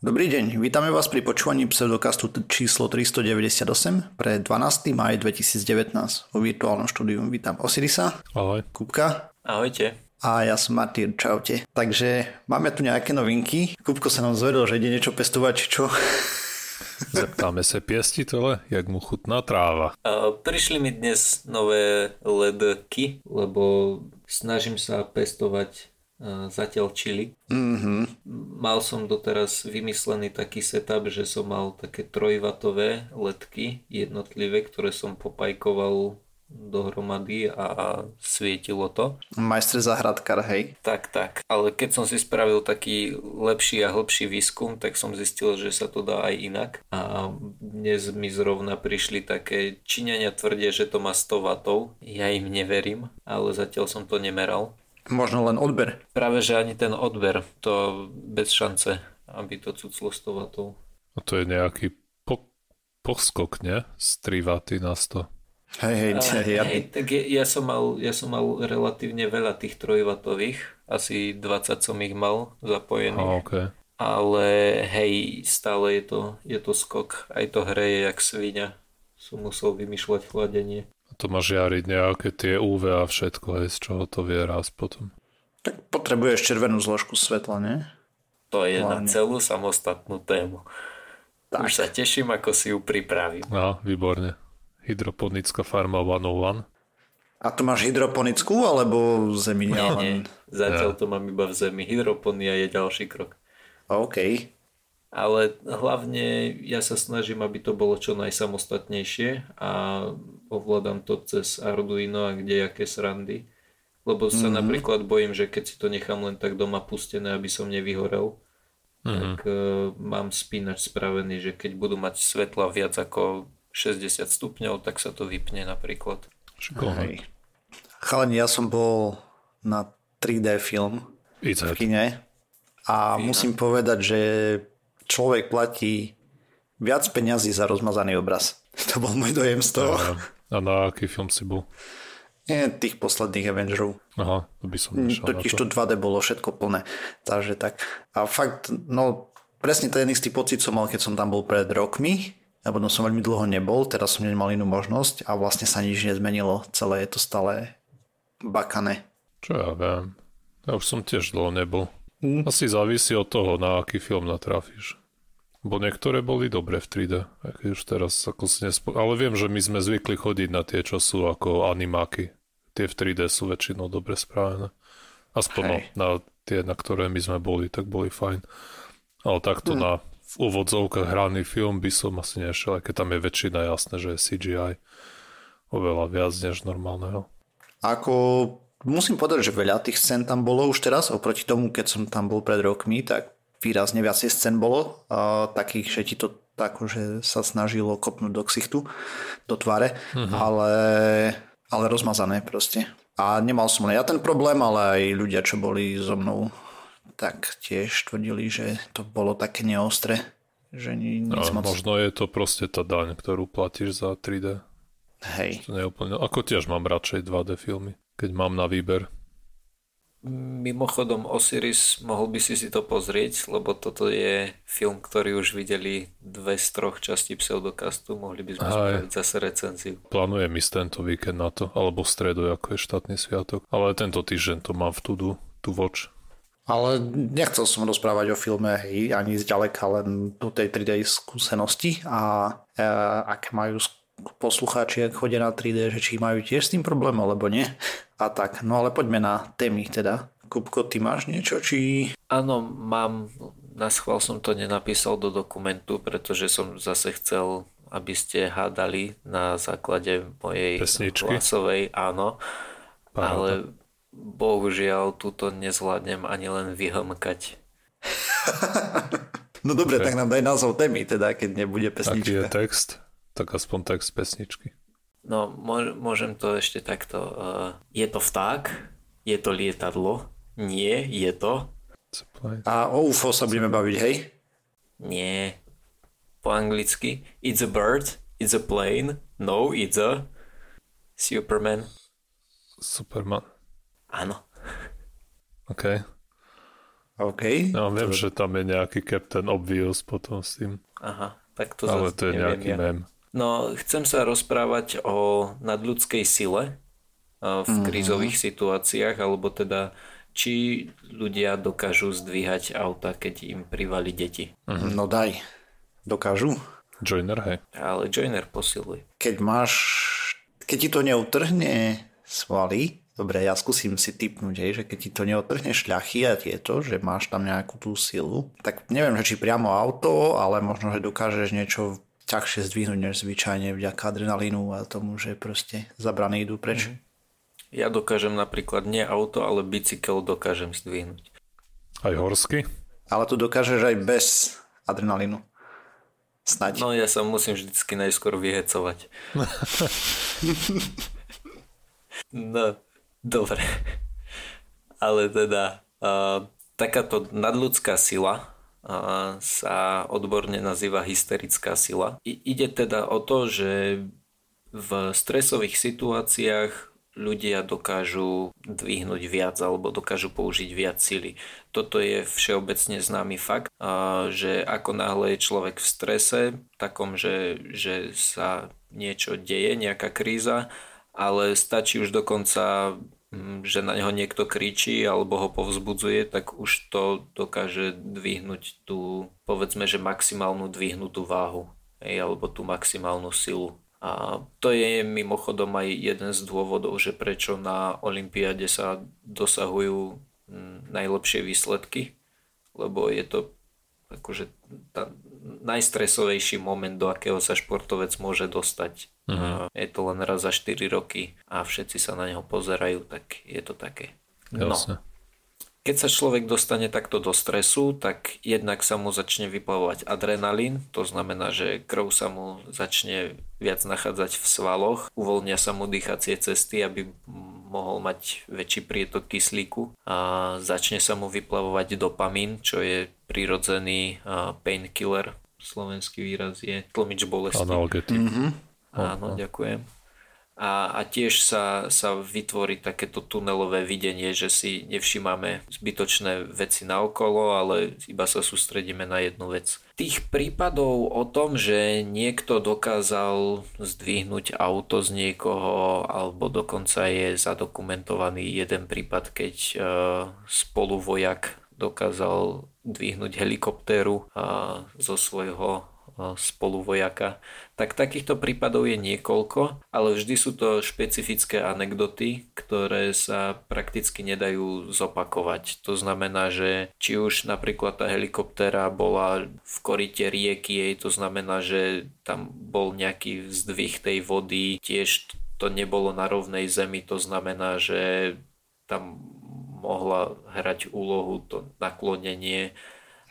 Dobrý deň, vítame vás pri počúvaní pseudokastu číslo 398 pre 12. maj 2019. Vo virtuálnom štúdiu vítam Osirisa. Ahoj. Kupka. Ahojte. A ja som Martin, čaute. Takže máme tu nejaké novinky. Kupko sa nám zvedol, že ide niečo pestovať, či čo? Zeptáme sa piestitele, jak mu chutná tráva. A prišli mi dnes nové ledky, lebo snažím sa pestovať zatiaľ čili. Mm-hmm. Mal som doteraz vymyslený taký setup, že som mal také trojvatové ledky jednotlivé, ktoré som popajkoval dohromady a svietilo to. Majster zahradkar, hej? Tak, tak. Ale keď som si spravil taký lepší a hlbší výskum, tak som zistil, že sa to dá aj inak. A dnes mi zrovna prišli také Číňania tvrdia, že to má 100 W. Ja im neverím, ale zatiaľ som to nemeral. Možno len odber. Práve, že ani ten odber, to bez šance, aby to cuclo 100 W. A to je nejaký po, poskok, nie? Z 3 W na 100. Hej, hej, ja, hej tak ja, ja, som mal, ja som mal relatívne veľa tých trojvatových, asi 20 som ich mal zapojených. A, okay. Ale hej, stále je to, je to skok, aj to hreje jak svinia. Som musel vymýšľať chladenie. To má žiariť nejaké tie UV a všetko, aj z čoho to vie raz potom. Tak potrebuješ červenú zložku svetla, nie? To je Hlavne. na celú samostatnú tému. Tak. Už sa teším, ako si ju pripravím. No, výborne. Hydroponická farma 101. A to máš hydroponickú alebo zemi? Nie, nie. Zatiaľ ja. to mám iba v zemi. Hydroponia je ďalší krok. OK ale hlavne ja sa snažím, aby to bolo čo najsamostatnejšie a ovládam to cez Arduino a kdejaké srandy. Lebo sa mm-hmm. napríklad bojím, že keď si to nechám len tak doma pustené, aby som nevyhorel, mm-hmm. tak uh, mám spínač spravený, že keď budú mať svetla viac ako 60 stupňov, tak sa to vypne napríklad. Hej. Chalani, ja som bol na 3D film v kine a Fína. musím povedať, že človek platí viac peňazí za rozmazaný obraz. To bol môj dojem z toho. A, a na aký film si bol? Nie, tých posledných Avengerov. Aha, to by som nešiel Totiž to 2D bolo všetko plné. Takže tak. A fakt, no presne ten istý pocit som mal, keď som tam bol pred rokmi, a potom som veľmi dlho nebol, teraz som nemal inú možnosť a vlastne sa nič nezmenilo. Celé je to stále bakané. Čo ja viem. Ja už som tiež dlho nebol. Mm. Asi závisí od toho, na aký film natrafíš. Bo niektoré boli dobre v 3D, keď už teraz ako si nespo... Ale viem, že my sme zvykli chodiť na tie, čo sú ako animáky. Tie v 3D sú väčšinou dobre spravené. Aspoň no, na tie, na ktoré my sme boli, tak boli fajn. Ale takto hmm. na v úvodzovkách hraný film by som asi nešiel, aj keď tam je väčšina jasné, že je CGI oveľa viac než normálneho. Ako musím povedať, že veľa tých scén tam bolo už teraz, oproti tomu, keď som tam bol pred rokmi, tak výrazne viacej scén bolo, uh, takých, že ti to tak, že sa snažilo kopnúť do ksichtu, do tváre, uh-huh. ale, ale rozmazané proste. A nemal som len ja ten problém, ale aj ľudia, čo boli so mnou, tak tiež tvrdili, že to bolo také neostre, že ni, nic no, moc. Možno je to proste tá daň, ktorú platíš za 3D. Hej. To neúplne... Ako tiež mám radšej 2D filmy, keď mám na výber. Mimochodom Osiris, mohol by si si to pozrieť, lebo toto je film, ktorý už videli dve z troch častí pseudokastu, mohli by sme Aj. spraviť zase recenziu. Plánujem ísť tento víkend na to, alebo v stredu, ako je štátny sviatok, ale tento týždeň to mám v tudu, tu voč. Ale nechcel som rozprávať o filme hej, ani zďaleka, len do tej 3D skúsenosti a e, aké majú poslucháči, ak chodia na 3D, že či majú tiež s tým problém, alebo nie. A tak, no ale poďme na témy teda. Kupko, ty máš niečo, či... Áno, mám, na schvál som to nenapísal do dokumentu, pretože som zase chcel, aby ste hádali na základe mojej Pesničky. hlasovej, áno. Paráda. Ale bohužiaľ túto nezvládnem ani len vyhomkať. no dobre, okay. tak nám daj názov témy, teda, keď nebude pesnička. Aký je text? Tak aspoň text pesničky. No, môžem to ešte takto. Uh, je to vták? Je to lietadlo? Nie, je to? A o UFO sa budeme baviť, hej? Nie. Po anglicky. It's a bird. It's a plane. No, it's a Superman. Superman. Áno. OK. OK. No, viem, že tam je nejaký Captain Obvious potom s tým. Aha, tak to Ale to je neviem nejaký ja. mem. No, chcem sa rozprávať o nadľudskej sile a v Mhm. krízových situáciách, alebo teda či ľudia dokážu zdvíhať auta, keď im privali deti. No daj. Dokážu. Joiner, hej. Ale Joiner posiluje. Keď máš... Keď ti to neutrhne svaly, dobre, ja skúsim si typnúť, hej, že keď ti to neotrhne šľachy a tieto, že máš tam nejakú tú silu, tak neviem, že či priamo auto, ale možno, že dokážeš niečo ťažšie zdvihnúť než zvyčajne vďaka adrenalínu a tomu, že proste zabrany idú preč. Mhm. Ja dokážem napríklad nie auto, ale bicykel dokážem zdvihnúť. Aj horský? Ale tu dokážeš aj bez adrenalínu. Snaď. No ja sa musím vždycky najskôr vyhecovať. no, dobre. Ale teda uh, takáto nadľudská sila sa odborne nazýva hysterická sila. I, ide teda o to, že v stresových situáciách ľudia dokážu dvihnúť viac alebo dokážu použiť viac sily. Toto je všeobecne známy fakt, že ako náhle je človek v strese, takom, že, že sa niečo deje, nejaká kríza, ale stačí už dokonca, že na neho niekto kričí alebo ho povzbudzuje, tak už to dokáže dvihnúť tú, povedzme, že maximálnu dvihnutú váhu, hej, alebo tú maximálnu silu. A to je mimochodom aj jeden z dôvodov, že prečo na Olympiáde sa dosahujú mm, najlepšie výsledky, lebo je to akože tá najstresovejší moment, do akého sa športovec môže dostať. Uh-huh. Je to len raz za 4 roky a všetci sa na neho pozerajú, tak je to také. No, Jasne. keď sa človek dostane takto do stresu, tak jednak sa mu začne vyplavovať adrenalín, to znamená, že krv sa mu začne viac nachádzať v svaloch, uvoľnia sa mu dýchacie cesty, aby mohol mať väčší prietok kyslíku a začne sa mu vyplavovať dopamín, čo je prirodzený a, painkiller, slovenský výraz je tlmič bolesti. Analgetik. Áno, ďakujem. A, a tiež sa, sa vytvorí takéto tunelové videnie, že si nevšímame zbytočné veci naokolo, ale iba sa sústredíme na jednu vec. Tých prípadov o tom, že niekto dokázal zdvihnúť auto z niekoho, alebo dokonca je zadokumentovaný jeden prípad, keď e, spoluvojak dokázal dvihnúť helikoptéru a, zo svojho spoluvojaka. Tak takýchto prípadov je niekoľko, ale vždy sú to špecifické anekdoty, ktoré sa prakticky nedajú zopakovať. To znamená, že či už napríklad tá helikoptéra bola v korite rieky, jej to znamená, že tam bol nejaký zdvih tej vody, tiež to nebolo na rovnej zemi, to znamená, že tam mohla hrať úlohu to naklonenie.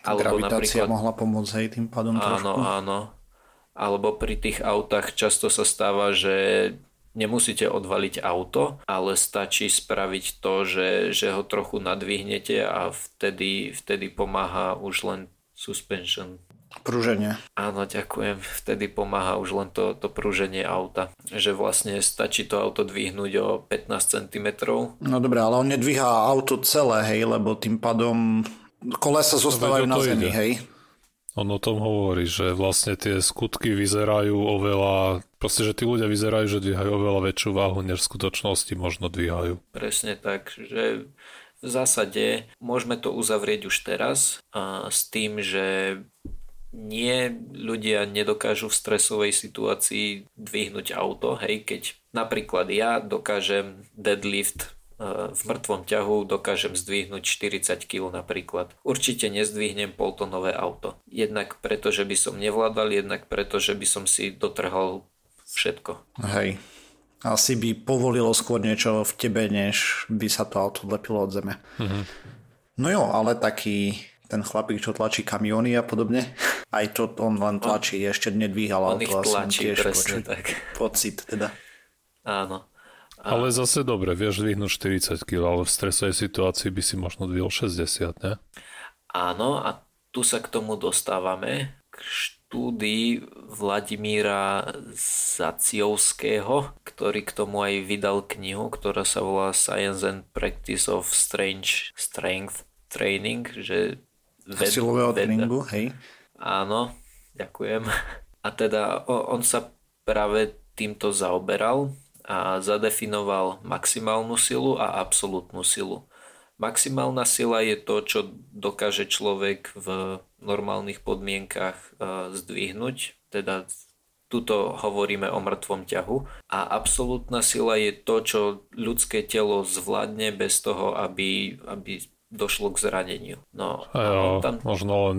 Alebo Gravitácia napríklad... mohla pomôcť hej tým pádom áno, trošku. Áno, Alebo pri tých autách často sa stáva, že nemusíte odvaliť auto, ale stačí spraviť to, že, že ho trochu nadvihnete a vtedy, vtedy pomáha už len suspension. Prúženie. Áno, ďakujem. Vtedy pomáha už len to, to prúženie auta. Že vlastne stačí to auto dvihnúť o 15 cm. No dobré, ale on nedvíha auto celé, hej, lebo tým pádom kolesa zostávajú No, o na zemi, ide. hej. On o tom hovorí, že vlastne tie skutky vyzerajú oveľa, proste, že tí ľudia vyzerajú, že dvíhajú oveľa väčšiu váhu, než v skutočnosti možno dvíhajú. Presne tak, že v zásade môžeme to uzavrieť už teraz a s tým, že nie ľudia nedokážu v stresovej situácii dvihnúť auto, hej, keď napríklad ja dokážem deadlift e, v mŕtvom ťahu dokážem zdvihnúť 40 kg napríklad. Určite nezdvihnem poltonové auto. Jednak preto, že by som nevládal, jednak preto, že by som si dotrhal všetko. Hej. Asi by povolilo skôr niečo v tebe, než by sa to auto odlepilo od zeme. Mhm. No jo, ale taký ten chlapík, čo tlačí kamióny a podobne, aj to on len tlačí, ešte nedvíhal On auto. ich asi len tlačí, tiež presne počuť. tak. Pocit teda. Áno. Ale zase dobre, vieš dvihnúť 40 kg, ale v stresovej situácii by si možno dvihol 60, ne? Áno, a tu sa k tomu dostávame k štúdii Vladimíra Zaciovského, ktorý k tomu aj vydal knihu, ktorá sa volá Science and Practice of Strange Strength. training, že ved, silového veda. tréningu, hej. Áno, ďakujem. A teda on sa práve týmto zaoberal a zadefinoval maximálnu silu a absolútnu silu. Maximálna sila je to, čo dokáže človek v normálnych podmienkach e, zdvihnúť, teda tuto hovoríme o mŕtvom ťahu a absolútna sila je to, čo ľudské telo zvládne bez toho, aby, aby došlo k zraneniu. No, a jo, tam... možno len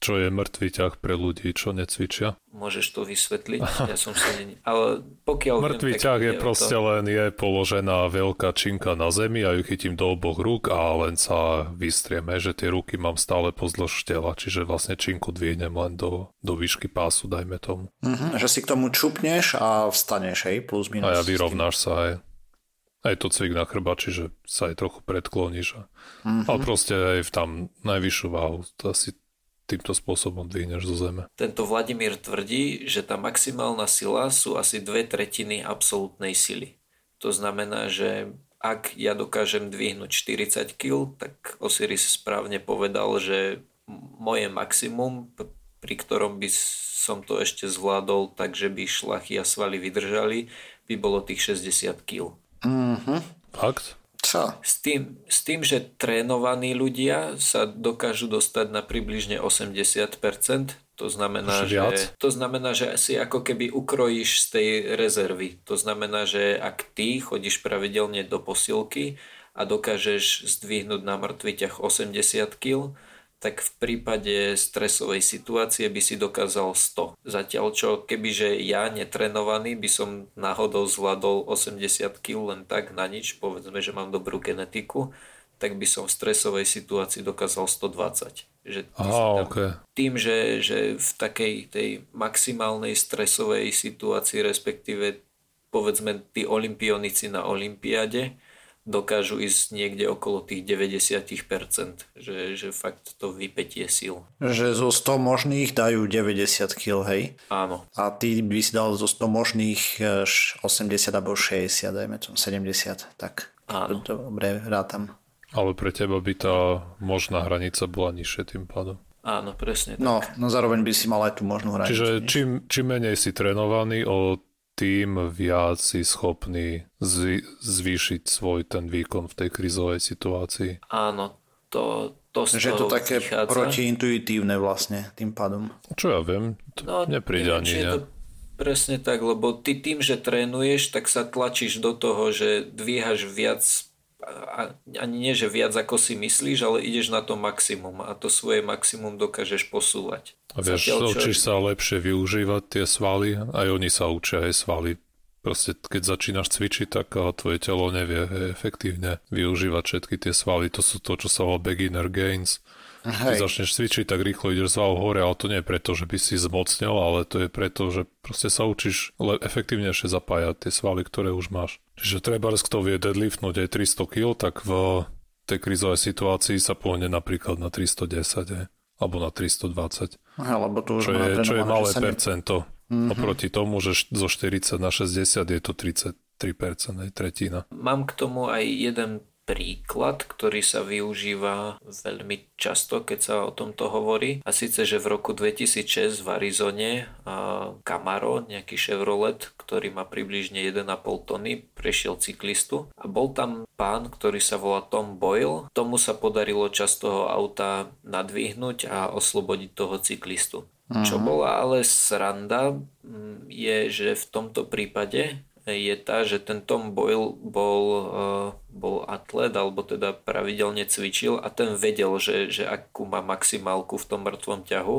čo je mŕtvý ťah pre ľudí, čo necvičia. Môžeš to vysvetliť? Ja som sa ne... Ale pokiaľ... Mŕtvý viem, ťah je proste to... len je položená veľká činka na zemi a ju chytím do oboch rúk a len sa vystrieme, že tie ruky mám stále pozdĺž tela, čiže vlastne činku dvihnem len do, do výšky pásu, dajme tomu. Uh-huh, že si k tomu čupneš a vstaneš, hej, plus minus. A ja vyrovnáš sa aj. Aj to cvik na chrba, čiže sa aj trochu predkloníš. A, uh-huh. Ale proste aj v tam najvyššiu váhu, to asi týmto spôsobom dvihneš zo zeme. Tento Vladimír tvrdí, že tá maximálna sila sú asi dve tretiny absolútnej sily. To znamená, že ak ja dokážem dvihnúť 40 kg, tak Osiris správne povedal, že moje maximum, pri ktorom by som to ešte zvládol, takže by šlachy a svaly vydržali, by bolo tých 60 kg. Mhm. Fakt? Čo? S tým, s tým, že trénovaní ľudia sa dokážu dostať na približne 80%, to znamená, že, to znamená, že si ako keby ukrojíš z tej rezervy. To znamená, že ak ty chodíš pravidelne do posilky a dokážeš zdvihnúť na mŕtvy ťah 80 kg, tak v prípade stresovej situácie by si dokázal 100. Zatiaľ čo kebyže ja netrenovaný by som náhodou zvládol 80 kg len tak na nič, povedzme, že mám dobrú genetiku, tak by som v stresovej situácii dokázal 120. Že Aha, tam, okay. Tým, že, že v takej tej maximálnej stresovej situácii, respektíve povedzme tí olimpionici na olympiade, dokážu ísť niekde okolo tých 90%, že, že fakt to vypetie síl. Že zo 100 možných dajú 90 kg, hej? Áno. A ty by si dal zo 100 možných 80 alebo 60, dajme tomu 70, tak Áno. dobre, rátam. Ale pre teba by tá možná hranica bola nižšie tým pádom. Áno, presne tak. No, no zároveň by si mal aj tú možnú hranicu. Čiže čím, čím menej si trénovaný, o tým viac si schopný zvý, zvýšiť svoj ten výkon v tej krizovej situácii. Áno, to, to z Že je to také vychádza. protiintuitívne vlastne tým pádom. Čo ja viem, to no, nepríde ani, ne? To presne tak, lebo ty tým, že trénuješ, tak sa tlačíš do toho, že dvíhaš viac ani nie, že viac ako si myslíš, ale ideš na to maximum a to svoje maximum dokážeš posúvať. A vieš, Zatiaľ, učíš čo... sa lepšie využívať tie svaly, aj oni sa učia aj svaly. Proste keď začínaš cvičiť, tak tvoje telo nevie efektívne využívať všetky tie svaly. To sú to, čo sa volá beginner gains. Hej. Keď začneš cvičiť, tak rýchlo ideš z hore, ale to nie je preto, že by si zmocnil, ale to je preto, že proste sa učíš le- efektívnejšie zapájať tie svaly, ktoré už máš. Čiže treba, kto vie deadliftnúť aj 300 kg, tak v tej krizovej situácii sa pohne napríklad na 310, je, alebo na 320. Alebo to už čo, je, čo je malé percento. Mm-hmm. Oproti tomu, že zo 40 na 60 je to 33%, aj tretina. Mám k tomu aj jeden príklad, ktorý sa využíva veľmi často, keď sa o tomto hovorí. A síce, že v roku 2006 v Arizone Camaro, nejaký Chevrolet, ktorý má približne 1,5 tony, prešiel cyklistu. A bol tam pán, ktorý sa volá Tom Boyle. Tomu sa podarilo čas toho auta nadvihnúť a oslobodiť toho cyklistu. Uh-huh. Čo bola ale sranda, je, že v tomto prípade je tá, že ten Tom Boyle bol, eh, bol atlet, alebo teda pravidelne cvičil a ten vedel, že, že akú má maximálku v tom mŕtvom ťahu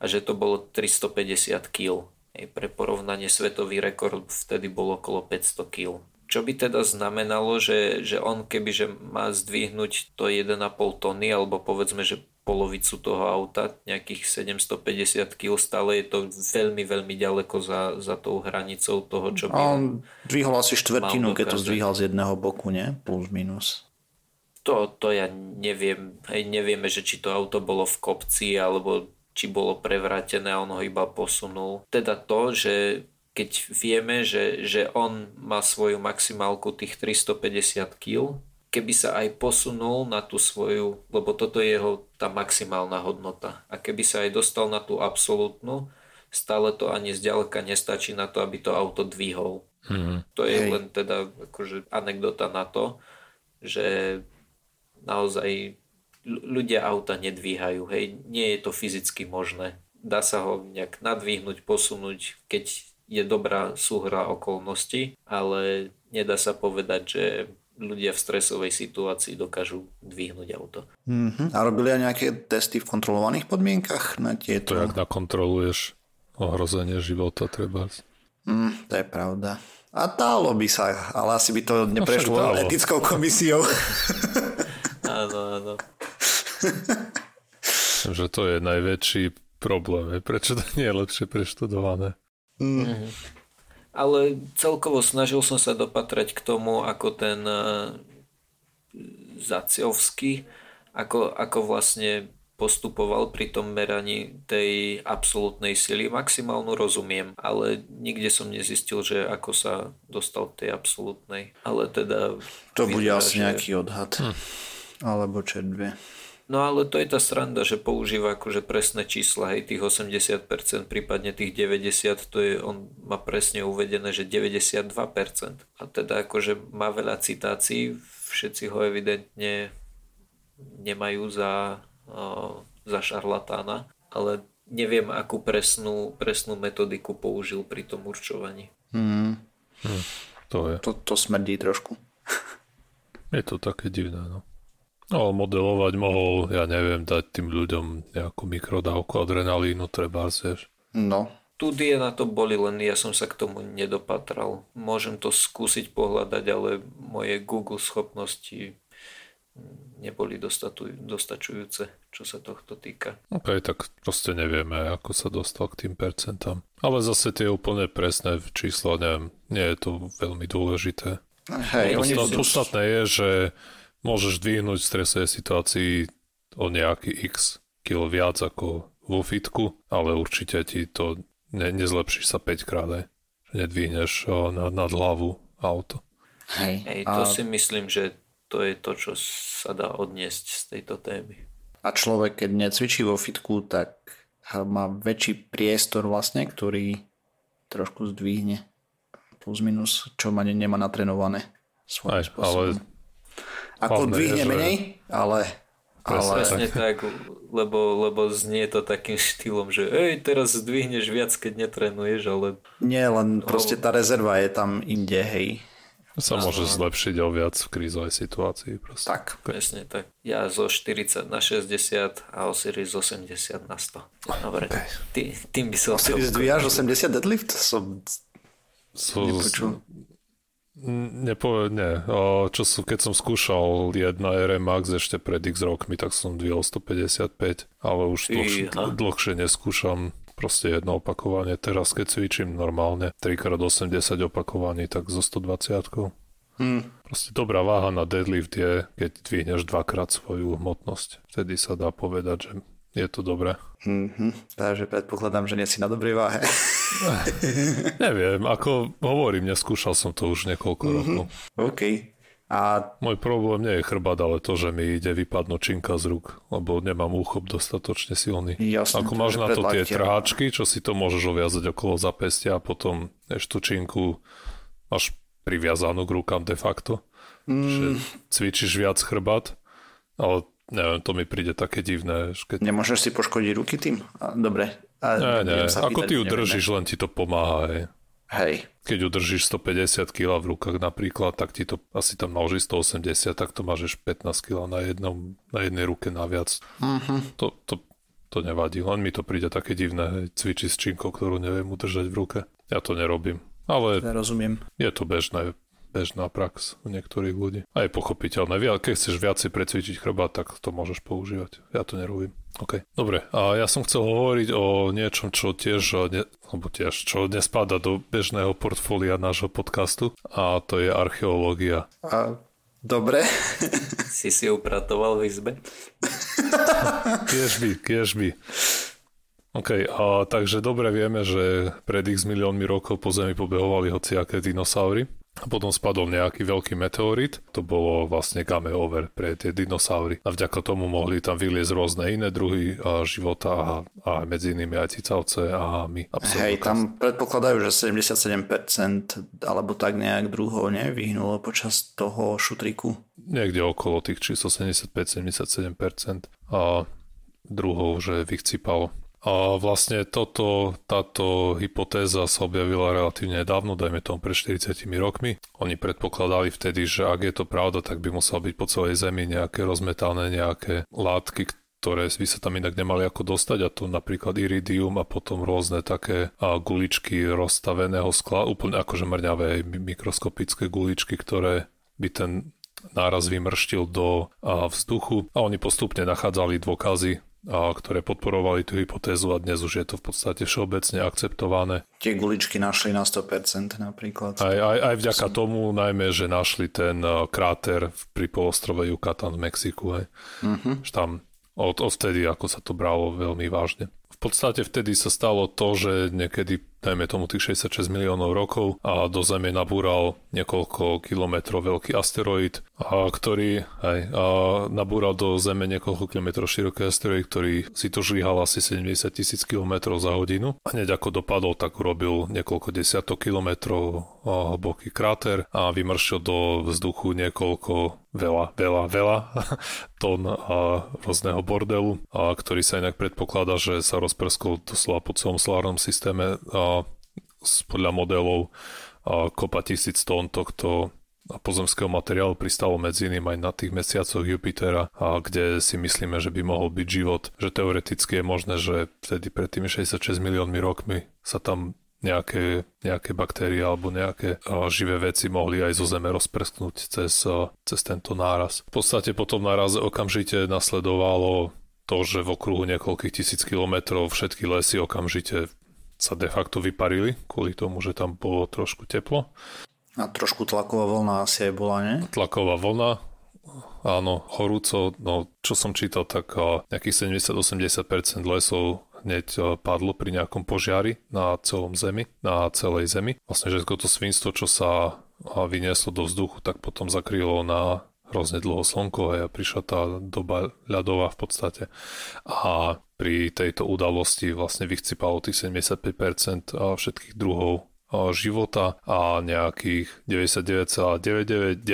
a že to bolo 350 kg. Pre porovnanie svetový rekord vtedy bol okolo 500 kg. Čo by teda znamenalo, že, že on kebyže má zdvihnúť to 1,5 tony, alebo povedzme, že polovicu toho auta, nejakých 750 kg, stále je to veľmi, veľmi ďaleko za, za tou hranicou toho, čo by on dvihol asi štvrtinu, keď to zdvíhal z jedného boku, nie? Plus minus. To, to ja neviem. Hej, nevieme, že či to auto bolo v kopci, alebo či bolo prevrátené a on ho iba posunul. Teda to, že keď vieme, že, že on má svoju maximálku tých 350 kg, keby sa aj posunul na tú svoju, lebo toto je jeho tá maximálna hodnota. A keby sa aj dostal na tú absolútnu, stále to ani zďaleka nestačí na to, aby to auto dvihol. Mm-hmm. To je Hej. len teda akože anekdota na to, že naozaj ľudia auta nedvíhajú, hej, nie je to fyzicky možné. Dá sa ho nejak nadvihnúť, posunúť, keď je dobrá súhra okolností, ale nedá sa povedať, že ľudia v stresovej situácii dokážu dvihnúť auto. Mm-hmm. A robili aj nejaké testy v kontrolovaných podmienkach na tieto? To jak nakontroluješ ohrozenie života treba. Mm, to je pravda. A dálo by sa, ale asi by to no neprešlo no etickou komisiou. áno, áno. že to je najväčší problém. Prečo to nie je lepšie preštudované? Mm. Mm-hmm. Ale celkovo snažil som sa dopatrať k tomu, ako ten uh, Zaciovský, ako, ako vlastne postupoval pri tom meraní tej absolútnej sily. Maximálnu rozumiem, ale nikde som nezistil, že ako sa dostal k tej absolútnej. Ale teda... To bude asi že... nejaký odhad. Hm. Alebo čo dve. No ale to je tá sranda, že používa akože presné čísla, hej, tých 80%, prípadne tých 90%, to je, on má presne uvedené, že 92%. A teda akože má veľa citácií, všetci ho evidentne nemajú za, o, za šarlatána, ale neviem, akú presnú, presnú metodiku použil pri tom určovaní. Hmm. Hm, to je. To, to smrdí trošku. je to také divné, no. No, modelovať mohol, ja neviem, dať tým ľuďom nejakú mikrodávku adrenalínu, treba, vieš. No. Tudie na to boli, len ja som sa k tomu nedopatral. Môžem to skúsiť pohľadať, ale moje Google schopnosti neboli dostatu, dostačujúce, čo sa tohto týka. OK, tak proste nevieme, ako sa dostal k tým percentám. Ale zase tie úplne presné čísla, neviem, nie je to veľmi dôležité. Hej, Podstatné je, že môžeš dvihnúť v stresovej situácii o nejaký x kilo viac ako vo fitku, ale určite ti to ne, nezlepšíš sa 5 krát aj. Nedvihneš o, na, nad hlavu auto. Hej, Hej to a... si myslím, že to je to, čo sa dá odniesť z tejto témy. A človek, keď necvičí vo fitku, tak má väčší priestor vlastne, ktorý trošku zdvihne plus minus, čo ma nemá natrenované svojím Aj, spôsobom. Ale ako dvihne menej, ale... ale... Presne tak, lebo, lebo znie to takým štýlom, že ej, teraz zdvihneš viac, keď netrenuješ, ale... Nie, len proste tá rezerva je tam inde, hej. Sa môže zlepšiť o viac v krízovej situácii. Proste. Tak. Presne tak. Ja zo 40 na 60 a Osiris 80 na 100. Dobre, okay. Tý, tým by som... Osiris dvíjaš 80 deadlift? Som... So, nepočul. Nepo, nie. O, čo sú, keď som skúšal jedna RMAX ešte pred x rokmi, tak som 255, ale už dlhšie, dlhšie neskúšam proste jedno opakovanie. Teraz keď cvičím normálne 3x80 opakovaní, tak zo 120 Hmm. Proste dobrá váha na deadlift je, keď dvihneš dvakrát svoju hmotnosť. Vtedy sa dá povedať, že je to dobré. Mm-hmm. Takže predpokladám, že nie si na dobrej váhe. Neviem, ako hovorím, neskúšal som to už niekoľko mm-hmm. rokov. OK. A... Môj problém nie je chrbát, ale to, že mi ide vypadnúť činka z rúk, lebo nemám úchop dostatočne silný. Jasne, Ako máš na to tie trháčky, čo si to môžeš oviazať okolo zapestia a potom ešte činku máš priviazanú k rukám de facto. Mm. Že cvičíš viac chrbát, ale Neviem, to mi príde také divné. Keď... Nemôžeš si poškodiť ruky tým? Dobre. A ne, ne. Ako ty ju držíš, len ti to pomáha. Hej. Hej. Keď udržíš 150 kg v rukách napríklad, tak ti to asi tam naloží 180, tak to máš 15 kg na, jednom, na jednej ruke naviac. Uh-huh. To, to, to nevadí, len mi to príde také divné, cvičiť s činkou, ktorú neviem udržať v ruke. Ja to nerobím. Ale rozumiem. je to bežné bežná prax u niektorých ľudí. A je pochopiteľné. Keď chceš viacej precvičiť chrbát, tak to môžeš používať. Ja to nerobím. OK. Dobre, a ja som chcel hovoriť o niečom, čo tiež, ne, alebo tiež, čo nespada do bežného portfólia nášho podcastu a to je archeológia. A Dobre. si si upratoval v izbe? Kiež by, kiež by. OK, a takže dobre vieme, že pred x miliónmi rokov po Zemi pobehovali hociaké dinosaury. A potom spadol nejaký veľký meteorit, to bolo vlastne game over pre tie dinosaury a vďaka tomu mohli tam vyliezť rôzne iné druhy života a, a medzi inými aj cicavce a my. Hej, tam predpokladajú, že 77% alebo tak nejak druhov nevyhnulo počas toho šutriku. Niekde okolo tých číslo 75-77% a druhov, že vychcípalo. A vlastne toto, táto hypotéza sa objavila relatívne dávno, dajme tomu pred 40 rokmi. Oni predpokladali vtedy, že ak je to pravda, tak by musel byť po celej Zemi nejaké rozmetané nejaké látky, ktoré by sa tam inak nemali ako dostať a to napríklad iridium a potom rôzne také guličky rozstaveného skla, úplne akože mrňavé mikroskopické guličky, ktoré by ten náraz vymrštil do vzduchu a oni postupne nachádzali dôkazy a ktoré podporovali tú hypotézu a dnes už je to v podstate všeobecne akceptované. Tie guličky našli na 100% napríklad. Aj, aj, aj vďaka Som... tomu najmä, že našli ten kráter pri polostrove Yucatan v Mexiku. Aj. Uh-huh. Tam od, odvtedy, ako sa to bralo veľmi vážne. V podstate vtedy sa stalo to, že niekedy dajme tomu tých 66 miliónov rokov a do Zeme nabúral niekoľko kilometrov veľký asteroid, ktorý aj, a nabúral do Zeme niekoľko kilometrov široký asteroid, ktorý si to žvíhal asi 70 tisíc kilometrov za hodinu. A hneď ako dopadol, tak urobil niekoľko desiatok kilometrov hlboký kráter a vymršil do vzduchu niekoľko veľa, veľa, veľa tón a rôzneho bordelu, a ktorý sa inak predpokladá, že sa rozprskol doslova po celom solárnom systéme a podľa modelov kopa tisíc tón tohto pozemského materiálu pristalo medzi iným aj na tých mesiacoch Jupitera, a kde si myslíme, že by mohol byť život, že teoreticky je možné, že vtedy pred tými 66 miliónmi rokmi sa tam nejaké, nejaké baktérie alebo nejaké živé veci mohli aj zo Zeme rozprsknúť cez, cez tento náraz. V podstate po tom náraze okamžite nasledovalo to, že v okruhu niekoľkých tisíc kilometrov všetky lesy okamžite sa de facto vyparili kvôli tomu, že tam bolo trošku teplo. A trošku tlaková vlna asi aj bola, nie? Tlaková vlna, áno, horúco, no čo som čítal, tak nejakých 70-80% lesov hneď padlo pri nejakom požiari na celom zemi, na celej zemi. Vlastne že to svinstvo, čo sa vynieslo do vzduchu, tak potom zakrylo na hrozne dlho slnko a prišla tá doba ľadová v podstate. A pri tejto udalosti vlastne vychcipalo tých 75% všetkých druhov života a nejakých 99,9999%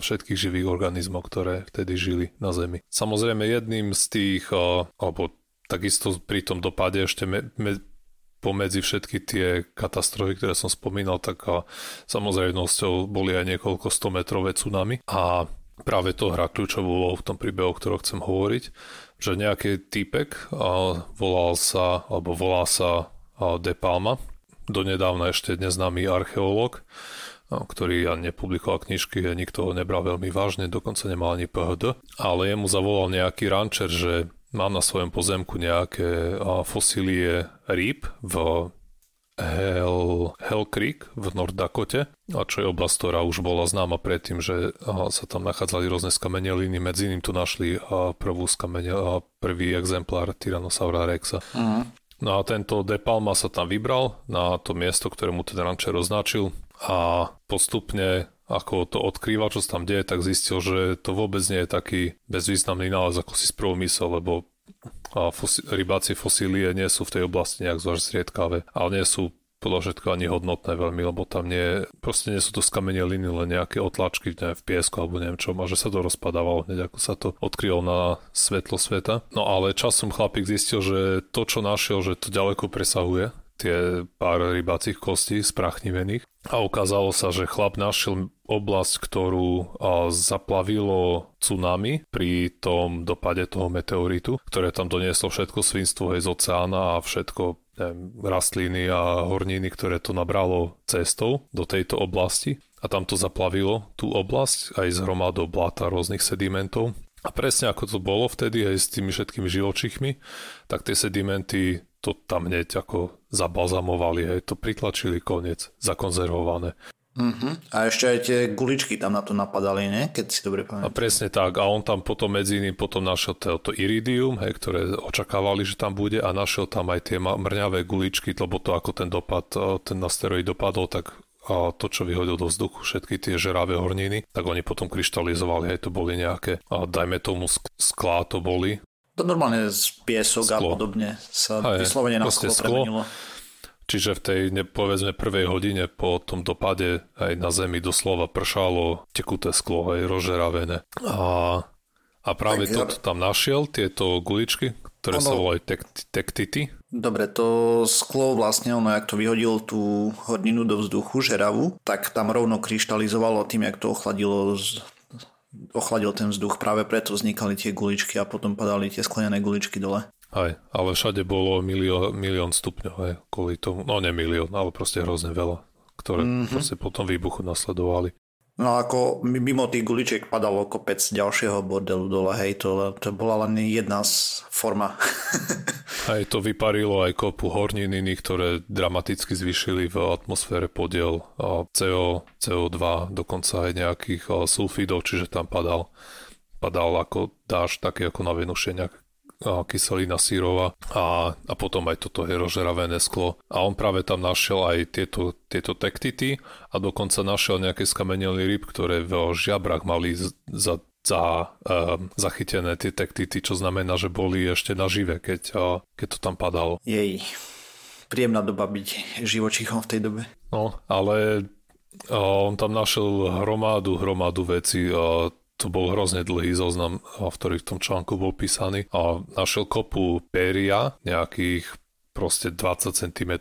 všetkých živých organizmov, ktoré vtedy žili na Zemi. Samozrejme jedným z tých, alebo takisto pri tom dopade ešte me, me, pomedzi všetky tie katastrofy, ktoré som spomínal, tak samozrejmosťou boli aj niekoľko 100 metrové tsunami a práve to hrá kľúčovú úlohu v tom príbehu, o ktorom chcem hovoriť že nejaký týpek volal sa, alebo volá sa De Palma, donedávna ešte neznámy archeológ, ktorý ja nepublikoval knižky nikto ho nebral veľmi vážne, dokonca nemal ani PHD, ale jemu zavolal nejaký rančer, že mám na svojom pozemku nejaké fosílie rýb v Hell, Hell Creek v North Dakote, a čo je oblasť, ktorá už bola známa predtým, že sa tam nachádzali rôzne skameneliny, medzi iným tu našli prvú skamene, prvý exemplár Tyrannosaura Rexa. Uh-huh. No a tento De Palma sa tam vybral na to miesto, ktoré mu ten rančer označil a postupne ako to odkrýval, čo sa tam deje, tak zistil, že to vôbec nie je taký bezvýznamný nález, ako si sprvom myslel, lebo a fosi- rybácie fosílie nie sú v tej oblasti nejak zvlášť zriedkavé, ale nie sú podľa všetko ani hodnotné veľmi, lebo tam nie, proste nie sú to skameneliny, len nejaké otlačky neviem, v piesku alebo neviem čo, a že sa to rozpadávalo hneď ako sa to odkrylo na svetlo sveta. No ale časom chlapík zistil, že to, čo našiel, že to ďaleko presahuje tie pár rybacích kostí sprachnivených a ukázalo sa, že chlap našiel oblasť, ktorú zaplavilo tsunami pri tom dopade toho meteoritu, ktoré tam donieslo všetko svinstvo z oceána a všetko rastliny a horniny, ktoré to nabralo cestou do tejto oblasti a tam to zaplavilo tú oblasť aj z hromadou blata rôznych sedimentov. A presne ako to bolo vtedy aj s tými všetkými živočichmi, tak tie sedimenty to tam hneď ako zabalzamovali, hej, to pritlačili koniec, zakonzervované. Uh-huh. A ešte aj tie guličky tam na to napadali, ne? Keď si dobre pamätám. A presne tak. A on tam potom medzi iným potom našiel to, iridium, hej, ktoré očakávali, že tam bude a našiel tam aj tie mrňavé guličky, lebo to ako ten dopad, ten asteroid dopadol, tak a to, čo vyhodil do vzduchu, všetky tie žeravé horniny, tak oni potom kryštalizovali, aj to boli nejaké, a dajme tomu sklá to boli. To normálne z piesok sklo. a podobne sa aj, vyslovene na sklo, sklo premenilo. Čiže v tej, povedzme, prvej hodine po tom dopade aj na zemi doslova pršalo tekuté sklo, aj rozžeravené. A, a práve to tam našiel, tieto guličky, ktoré ono, sa volajú tektity. Dobre, to sklo vlastne, ono, jak to vyhodil tú horninu do vzduchu, žeravu, tak tam rovno kryštalizovalo tým, jak to ochladilo z, ochladil ten vzduch, práve preto vznikali tie guličky a potom padali tie sklenené guličky dole. Aj, ale všade bolo milió, milión stupňov, aj, kvôli tomu, no ne milión, ale proste hrozne veľa, ktoré mm-hmm. proste potom výbuchu nasledovali. No ako mimo tých guličiek padalo kopec ďalšieho bordelu dole, hej, to, to bola len jedna z forma. aj to vyparilo aj kopu horniny, ktoré dramaticky zvyšili v atmosfére podiel CO, CO2, dokonca aj nejakých sulfidov, čiže tam padal padal ako dáž, taký ako na Venuše, kyselina sírova a, a potom aj toto herožeravené sklo. A on práve tam našiel aj tieto, tieto tektity a dokonca našiel nejaké skamenelý ryb, ktoré v žiabrach mali za, za, um, zachytené tie tektity, čo znamená, že boli ešte nažive, keď, uh, keď to tam padalo. Jej, príjemná doba byť živočíchom v tej dobe. No, ale uh, on tam našiel hromadu, hromadu veci, uh, to bol hrozne dlhý zoznam, v ktorý v tom článku bol písaný. A našiel kopu péria, nejakých proste 20 cm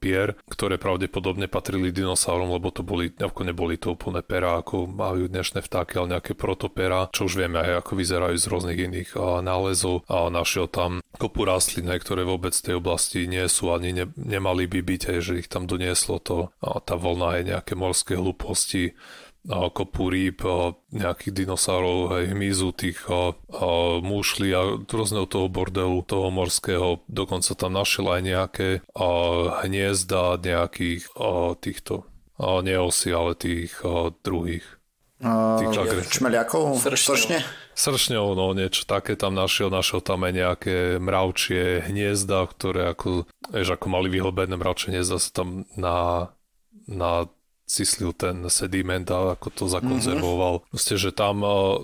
pier, ktoré pravdepodobne patrili dinosaurom, lebo to boli, ako neboli to úplne pera, ako majú dnešné vtáky, ale nejaké protopera, čo už vieme aj ako vyzerajú z rôznych iných nálezov. A našiel tam kopu rastlín, ktoré vôbec v tej oblasti nie sú ani ne, nemali by byť, aj, že ich tam donieslo to, a tá voľna aj nejaké morské hlúposti, kopu rýb, nejakých dinosaurov, aj hmyzu, tých mušli a rôzneho toho bordelu, toho morského. Dokonca tam našiel aj nejaké hniezda nejakých týchto, nie osy, ale tých druhých. Tých uh, čmeliakov? Sršne? Sršňov, no niečo také tam našiel, našiel tam aj nejaké mravčie hniezda, ktoré ako, vieš, ako mali vyhlbené mravčie hniezda sa tam na, na cislil ten sediment a ako to zakonzervoval. Mm-hmm. Proste, že tam,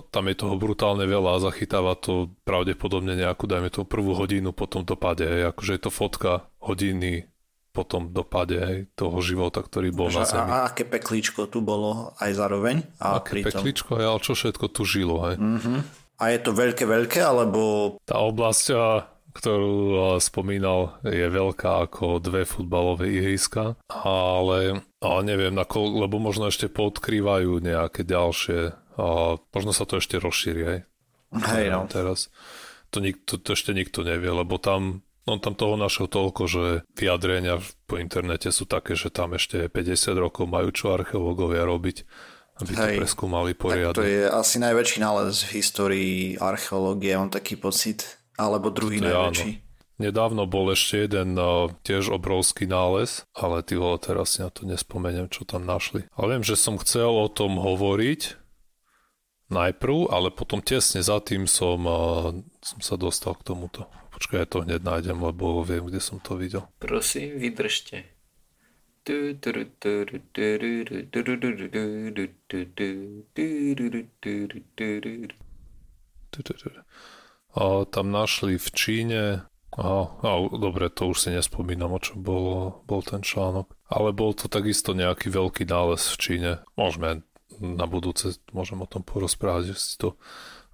tam je toho brutálne veľa a zachytáva to pravdepodobne nejakú, dajme to prvú hodinu po tom dopade. Hej. Akože je to fotka hodiny po tom dopade hej, toho života, ktorý bol že na Zemi. A, a aké peklíčko tu bolo aj zároveň? A aké pritom... peklíčko, ale čo všetko tu žilo. Hej. Mm-hmm. A je to veľké, veľké, alebo... Tá oblasť ktorú spomínal, je veľká ako dve futbalové ihriska, ale, ale neviem, ako, lebo možno ešte podkrývajú nejaké ďalšie, a možno sa to ešte rozšíri aj. Hej, no. Teraz. To, nikto, to ešte nikto nevie, lebo tam on tam toho našiel toľko, že vyjadrenia po internete sú také, že tam ešte 50 rokov majú čo archeológovia robiť, aby Hej, to preskúmali poriadne. Tak to je asi najväčší nález v histórii archeológie, mám taký pocit. Alebo druhý to najväčší. Áno. Nedávno bol ešte jeden uh, tiež obrovský nález, ale ty vole, teraz si na to nespomeniem, čo tam našli. Ale viem, že som chcel o tom hovoriť najprv, ale potom tesne za tým som, uh, som sa dostal k tomuto. Počkaj, ja to hneď nájdem, lebo viem, kde som to videl. Prosím, vydržte. A tam našli v Číne a, a dobre, to už si nespomínam, o čom bol, bol ten článok. Ale bol to takisto nejaký veľký nález v Číne. Môžeme na budúce, môžem o tom porozprávať, že si to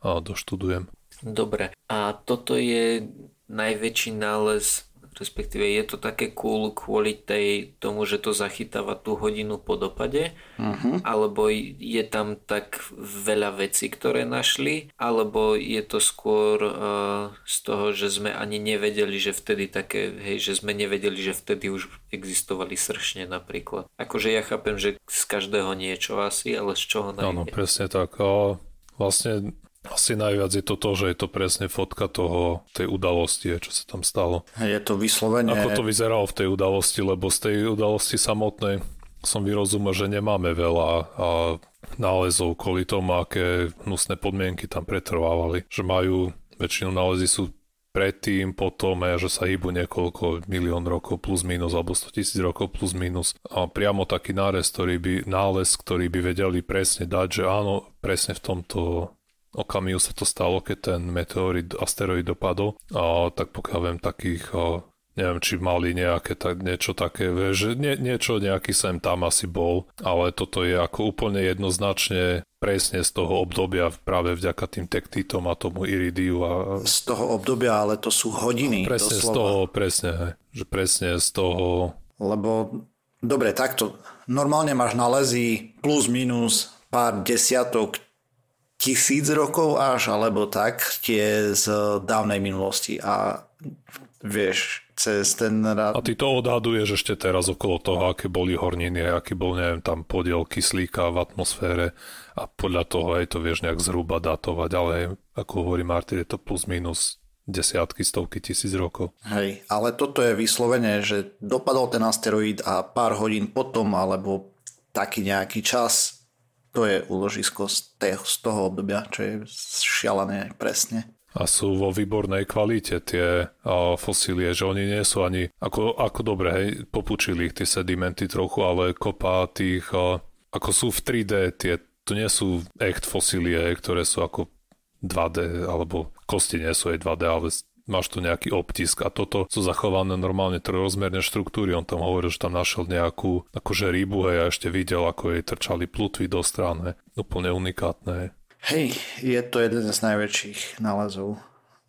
a, doštudujem. Dobre, a toto je najväčší nález respektíve je to také cool kvôli tej, tomu, že to zachytáva tú hodinu po dopade, uh-huh. alebo je tam tak veľa vecí, ktoré našli, alebo je to skôr uh, z toho, že sme ani nevedeli, že vtedy také, hej, že sme nevedeli, že vtedy už existovali sršne napríklad. Akože ja chápem, že z každého niečo asi, ale z čoho najmä? Áno, presne tak. A vlastne asi najviac je to to, že je to presne fotka toho, tej udalosti, čo sa tam stalo. Je to vyslovene... Ako to vyzeralo v tej udalosti, lebo z tej udalosti samotnej som vyrozumel, že nemáme veľa a nálezov kvôli tomu, aké hnusné podmienky tam pretrvávali. Že majú, väčšinou nálezy sú predtým, potom, že sa hýbu niekoľko milión rokov plus minus, alebo 100 tisíc rokov plus minus. A priamo taký nález, ktorý by, nález, ktorý by vedeli presne dať, že áno, presne v tomto okamihu sa to stalo, keď ten meteorit, asteroid dopadol. A tak pokiaľ viem, takých neviem, či mali nejaké tak, niečo také, že nie, niečo nejaký sem tam asi bol, ale toto je ako úplne jednoznačne presne z toho obdobia práve vďaka tým tektítom a tomu iridiu. A... Z toho obdobia, ale to sú hodiny. Presne doslova. z toho, presne, že presne z toho... Lebo, dobre, takto, normálne máš nálezy plus minus pár desiatok tisíc rokov až, alebo tak, tie z dávnej minulosti a vieš, cez ten. A ty to odhaduješ ešte teraz okolo toho, aké boli horniny, aký bol, neviem, tam podiel kyslíka v atmosfére a podľa toho aj to vieš nejak zhruba datovať, ale ako hovorí Martin, je to plus minus desiatky, stovky tisíc rokov. Hej, ale toto je vyslovene, že dopadol ten asteroid a pár hodín potom, alebo taký nejaký čas, to je uložisko z, toho obdobia, čo je šialené presne. A sú vo výbornej kvalite tie fosílie, že oni nie sú ani, ako, ako dobre, hej, popučili ich tie sedimenty trochu, ale kopa tých, uh, ako sú v 3D, tie, to nie sú echt fosílie, ktoré sú ako 2D, alebo kosti nie sú aj 2D, ale máš tu nejaký obtisk a toto sú zachované normálne trojrozmerné štruktúry. On tam hovoril, že tam našiel nejakú akože rybu a ešte videl, ako jej trčali plutvy do strany. Úplne unikátne. Hej, je to jeden z najväčších nálezov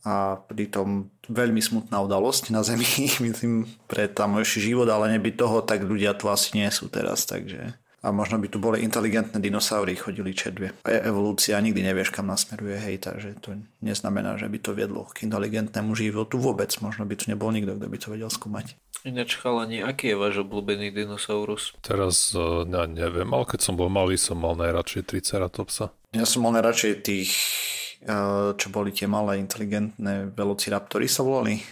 a pritom veľmi smutná udalosť na Zemi, myslím, pre tamojší život, ale neby toho, tak ľudia tu asi nie sú teraz, takže... A možno by tu boli inteligentné dinosaury, chodili čedvie. E- evolúcia nikdy nevieš, kam nasmeruje, hej, takže to neznamená, že by to viedlo k inteligentnému životu vôbec. Možno by tu nebol nikto, kto by to vedel skúmať. Ináč chalani, aký je váš obľúbený dinosaurus? Teraz uh, ja neviem, ale keď som bol malý, som mal najradšej Triceratopsa. Ja som mal najradšej tých, uh, čo boli tie malé inteligentné velociraptory sa volali.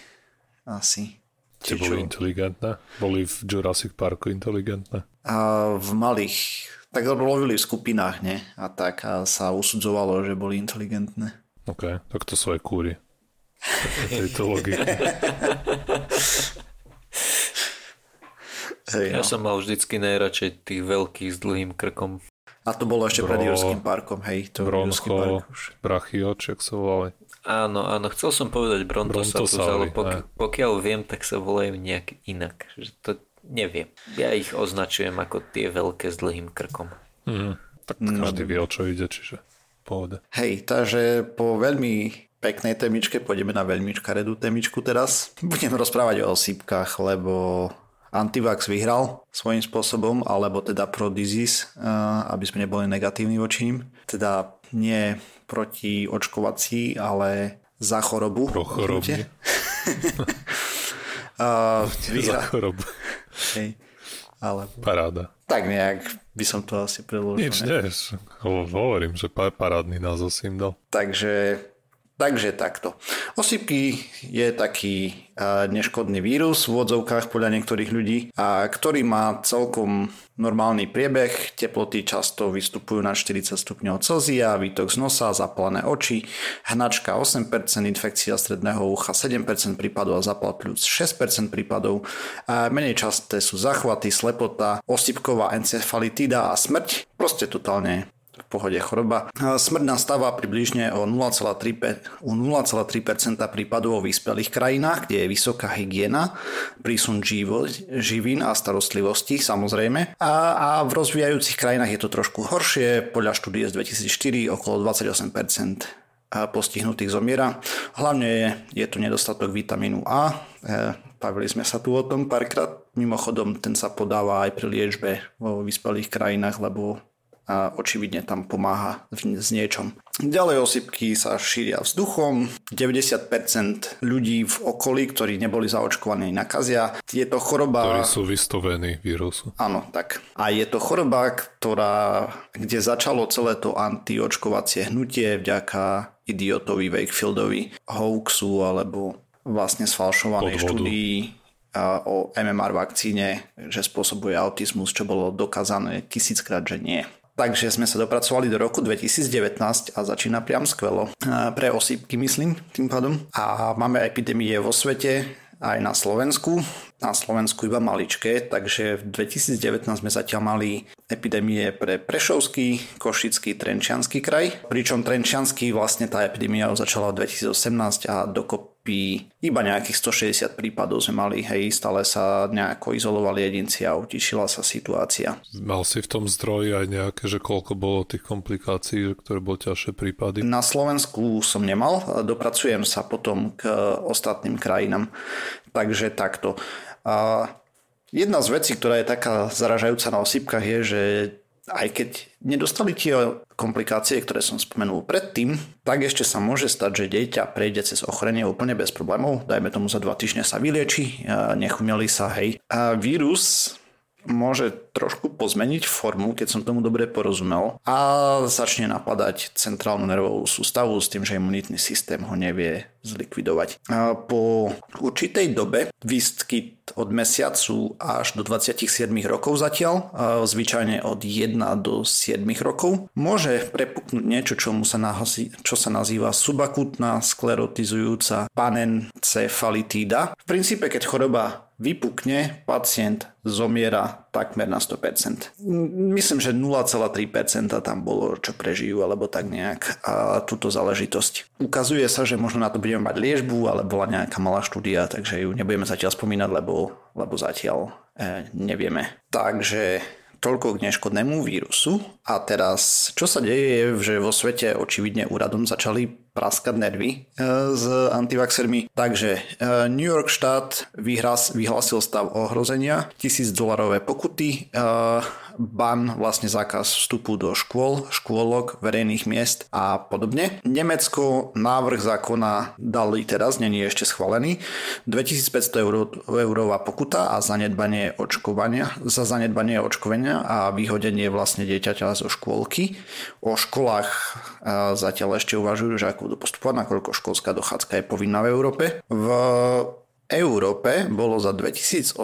Asi. Tie boli inteligentné? Boli v Jurassic Parku inteligentné? A v malých. Tak lovili v skupinách, ne? A tak a sa usudzovalo, že boli inteligentné. OK, tak to sú aj kúry. Tejto logiky. Hej, no. Ja som mal vždycky najradšej tých veľkých s dlhým krkom. A to bolo ešte Bro, pred Jurským parkom, hej. To Broncho, park už. Brachioč, jak sa volali. Áno, áno, chcel som povedať Brontosaurus, ale pok- pokiaľ viem, tak sa volajú nejak inak. Že to neviem. Ja ich označujem ako tie veľké s dlhým krkom. Mm, tak každý no. vie, o čo ide, čiže pohode. Hej, takže po veľmi peknej témičke pôjdeme na veľmi škaredú témičku teraz. Budeme rozprávať o osýpkach, lebo Antivax vyhral svojím spôsobom, alebo teda pro disease, eh, aby sme neboli negatívni voči ním. Teda nie proti očkovací, ale za chorobu. Pro chorobu. uh, vyhra... Za chorobu. Hej. Ale... Paráda. Tak nejak by som to asi preložil. Nič, nie. Hovorím, že parádny názov si im dal. Takže Takže takto. Osypky je taký neškodný vírus v odzovkách podľa niektorých ľudí, a ktorý má celkom normálny priebeh. Teploty často vystupujú na 40 stupňov Celzia, výtok z nosa, zapalené oči, hnačka 8%, infekcia stredného ucha 7% prípadov a zapal plus 6% prípadov. A menej časté sú zachvaty, slepota, osypková encefalitida a smrť. Proste totálne pohode choroba. Smrť nastáva približne o 0,3%, u 0,3% prípadov vo vyspelých krajinách, kde je vysoká hygiena, prísun živo, živín a starostlivosti samozrejme. A, a v rozvíjajúcich krajinách je to trošku horšie, podľa štúdie z 2004 okolo 28% postihnutých zomiera. Hlavne je, je tu nedostatok vitamínu A. E, bavili sme sa tu o tom párkrát. Mimochodom, ten sa podáva aj pri liečbe vo vyspelých krajinách, lebo a očividne tam pomáha s niečom. Ďalej osypky sa šíria vzduchom, 90% ľudí v okolí, ktorí neboli zaočkovaní, nakazia. Je to choroba... Ktorí sú vystavení vírusu. Áno, tak. A je to choroba, ktorá, kde začalo celé to antiočkovacie hnutie vďaka idiotovi Wakefieldovi hoaxu alebo vlastne sfalšovanej štúdii o MMR vakcíne, že spôsobuje autizmus, čo bolo dokázané tisíckrát, že nie. Takže sme sa dopracovali do roku 2019 a začína priam skvelo. Pre osýpky myslím tým pádom. A máme epidémie vo svete, aj na Slovensku. Na Slovensku iba maličké, takže v 2019 sme zatiaľ mali epidémie pre Prešovský, Košický, Trenčianský kraj. Pričom Trenčianský vlastne tá epidémia začala v 2018 a dokopy iba nejakých 160 prípadov sme mali, hej, stále sa nejako izolovali jedinci a utišila sa situácia. Mal si v tom zdroji aj nejaké, že koľko bolo tých komplikácií, ktoré boli ťažšie prípady? Na Slovensku som nemal, dopracujem sa potom k ostatným krajinám. Takže takto. A jedna z vecí, ktorá je taká zaražajúca na osýpkach je, že aj keď nedostali tie komplikácie, ktoré som spomenul predtým, tak ešte sa môže stať, že dieťa prejde cez ochorenie úplne bez problémov. Dajme tomu za dva týždne sa vylieči, nechumeli sa, hej. A vírus môže trošku pozmeniť formu, keď som tomu dobre porozumel a začne napadať centrálnu nervovú sústavu s tým, že imunitný systém ho nevie zlikvidovať. A po určitej dobe výskyt od mesiacu až do 27 rokov zatiaľ, zvyčajne od 1 do 7 rokov, môže prepuknúť niečo, čo, mu sa, nahasi, čo sa nazýva subakutná sklerotizujúca panencefalitída. V princípe, keď choroba vypukne, pacient zomiera takmer na 100%. Myslím, že 0,3% tam bolo, čo prežijú, alebo tak nejak a túto záležitosť. Ukazuje sa, že možno na to budeme mať liežbu, ale bola nejaká malá štúdia, takže ju nebudeme zatiaľ spomínať, lebo, lebo zatiaľ e, nevieme. Takže toľko k neškodnému vírusu. A teraz, čo sa deje je, že vo svete očividne úradom začali praskať nervy e, s antivaxermi. Takže e, New York štát vyhlásil stav ohrozenia, tisíc dolarové pokuty, e, ban, vlastne zákaz vstupu do škôl, škôlok, verejných miest a podobne. Nemecko návrh zákona dali teraz, není ešte schválený, 2500 eur, eurová pokuta a zanedbanie očkovania, za zanedbanie očkovania a vyhodenie vlastne dieťaťa zo škôlky. O školách zatiaľ ešte uvažujú, že ako budú postupovať, nakoľko školská dochádzka je povinná v Európe. V Európe bolo za 2018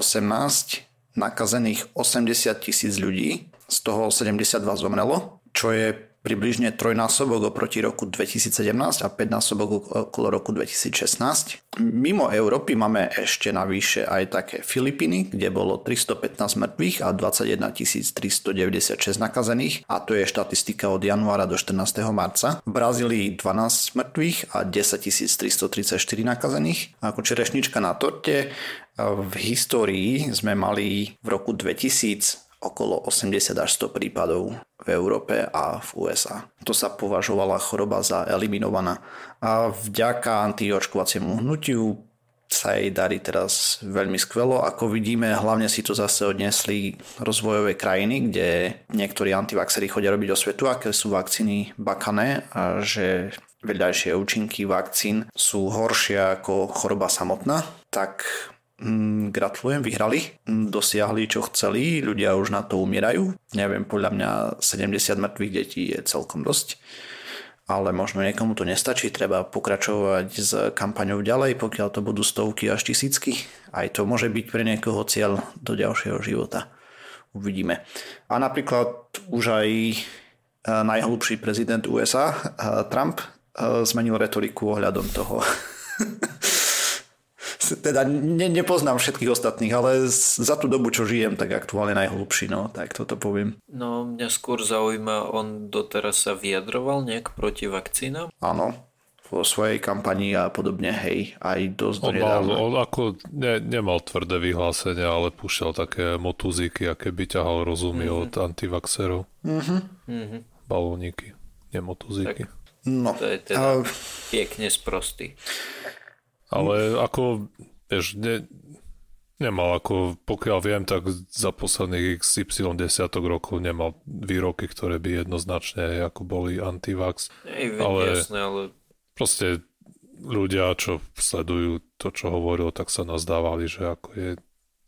nakazených 80 tisíc ľudí, z toho 72 zomrelo, čo je približne trojnásobok oproti roku 2017 a 5 násobok okolo roku 2016. Mimo Európy máme ešte navyše aj také Filipíny, kde bolo 315 mŕtvych a 21 396 nakazených a to je štatistika od januára do 14. marca. V Brazílii 12 mŕtvych a 10 334 nakazených. A ako čerešnička na torte v histórii sme mali v roku 2000 okolo 80 až 100 prípadov v Európe a v USA. To sa považovala choroba za eliminovaná a vďaka antiočkovaciemu hnutiu sa jej darí teraz veľmi skvelo. Ako vidíme, hlavne si to zase odnesli rozvojové krajiny, kde niektorí antivaxery chodia robiť o svetu, aké sú vakcíny bakané a že vedľajšie účinky vakcín sú horšie ako choroba samotná, tak gratulujem, vyhrali, mm, dosiahli čo chceli, ľudia už na to umierajú. Neviem, podľa mňa 70 mŕtvych detí je celkom dosť, ale možno niekomu to nestačí, treba pokračovať s kampaňou ďalej, pokiaľ to budú stovky až tisícky. Aj to môže byť pre niekoho cieľ do ďalšieho života. Uvidíme. A napríklad už aj e, najhlubší prezident USA, e, Trump, e, zmenil retoriku ohľadom toho teda ne, nepoznám všetkých ostatných, ale za tú dobu, čo žijem, tak aktuálne najhlubší, no, tak toto poviem. No, mňa skôr zaujíma, on doteraz sa vyjadroval nejak proti vakcínám? Áno, vo svojej kampani a podobne, hej, aj dosť on, mal, on ako ne, nemal tvrdé vyhlásenia, ale púšťal také motuzíky, aké by ťahal rozumy mm-hmm. od antivaxerov. Mm-hmm. Balóniky, nemotuzíky. Tak, no. To je teda uh... pekne sprostý. Ale ako, vieš, ne, nemal ako, pokiaľ viem, tak za posledných XY desiatok rokov nemal výroky, ktoré by jednoznačne ako boli antivax. Ej, ale, jasné, ale proste ľudia, čo sledujú to, čo hovoril, tak sa nazdávali, že ako je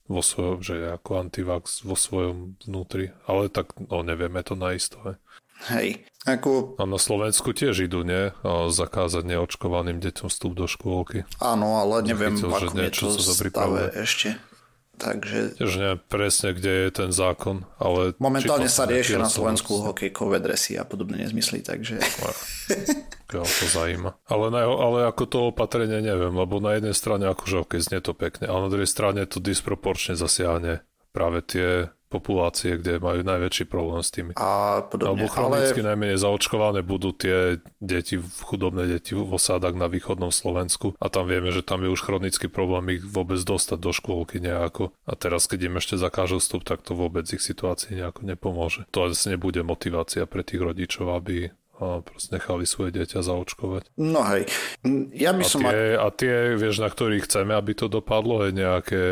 vo svojom, že je ako antivax vo svojom vnútri. Ale tak, no nevieme to naisto. He. Hej. Ako... A na Slovensku tiež idú, nie? A zakázať neočkovaným deťom vstup do škôlky. Áno, ale neviem, Chytil, v akom je to stave ešte. Takže... Tiež neviem presne, kde je ten zákon, ale... Momentálne sa riešia na Slovensku hokejkové dresy a podobné nezmysly, takže... Ja, to zaujíma. Ale, na, ale ako to opatrenie neviem, lebo na jednej strane akože ok, znie to pekne, ale na druhej strane to disproporčne zasiahne práve tie populácie, kde majú najväčší problém s tými. A podobne. Alebo chronicky ale... najmenej zaočkované budú tie deti, chudobné deti v osádach na východnom Slovensku a tam vieme, že tam je už chronický problém ich vôbec dostať do škôlky nejako. A teraz, keď im ešte zakážu vstup, tak to vôbec ich situácii nejako nepomôže. To asi nebude motivácia pre tých rodičov, aby a proste nechali svoje dieťa zaočkovať. No hej, ja by a som... Tie, a tie, vieš, na ktorých chceme, aby to dopadlo, je nejaké